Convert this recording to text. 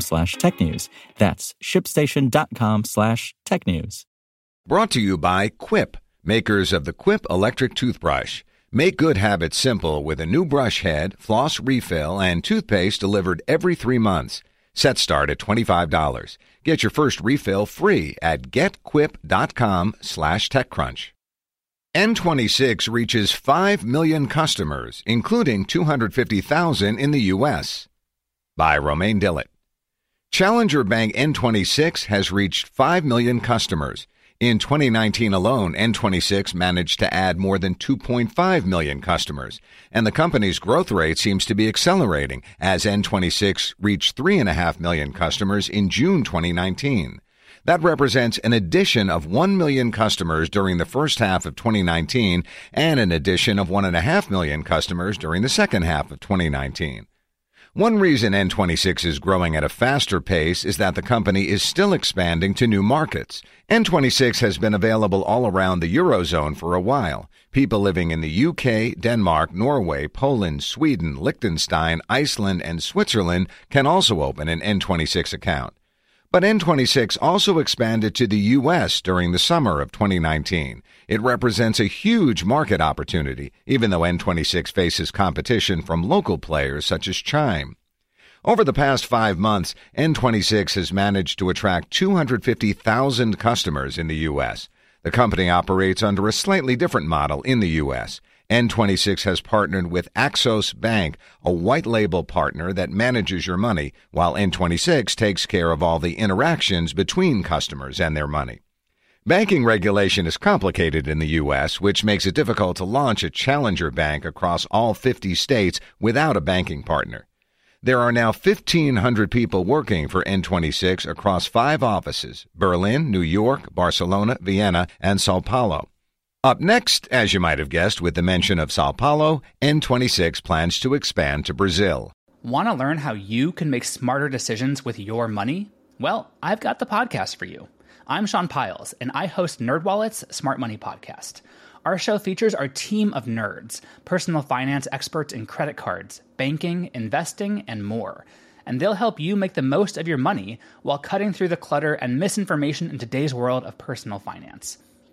slash technews. That's shipstation.com slash tech news. Brought to you by Quip, makers of the Quip electric toothbrush. Make good habits simple with a new brush head, floss refill, and toothpaste delivered every three months. Set start at $25. Get your first refill free at getquip.com slash techcrunch. N26 reaches 5 million customers, including 250,000 in the U.S. By Romain Dillet. Challenger Bank N26 has reached 5 million customers. In 2019 alone, N26 managed to add more than 2.5 million customers, and the company's growth rate seems to be accelerating as N26 reached 3.5 million customers in June 2019. That represents an addition of 1 million customers during the first half of 2019 and an addition of 1.5 million customers during the second half of 2019. One reason N26 is growing at a faster pace is that the company is still expanding to new markets. N26 has been available all around the Eurozone for a while. People living in the UK, Denmark, Norway, Poland, Sweden, Liechtenstein, Iceland, and Switzerland can also open an N26 account. But N26 also expanded to the U.S. during the summer of 2019. It represents a huge market opportunity, even though N26 faces competition from local players such as Chime. Over the past five months, N26 has managed to attract 250,000 customers in the U.S. The company operates under a slightly different model in the U.S. N26 has partnered with Axos Bank, a white label partner that manages your money, while N26 takes care of all the interactions between customers and their money. Banking regulation is complicated in the U.S., which makes it difficult to launch a challenger bank across all 50 states without a banking partner. There are now 1,500 people working for N26 across five offices Berlin, New York, Barcelona, Vienna, and Sao Paulo. Up next, as you might have guessed with the mention of Sao Paulo, N26 plans to expand to Brazil. Want to learn how you can make smarter decisions with your money? Well, I've got the podcast for you. I'm Sean Pyles, and I host NerdWallet's Smart Money Podcast. Our show features our team of nerds, personal finance experts in credit cards, banking, investing, and more. And they'll help you make the most of your money while cutting through the clutter and misinformation in today's world of personal finance.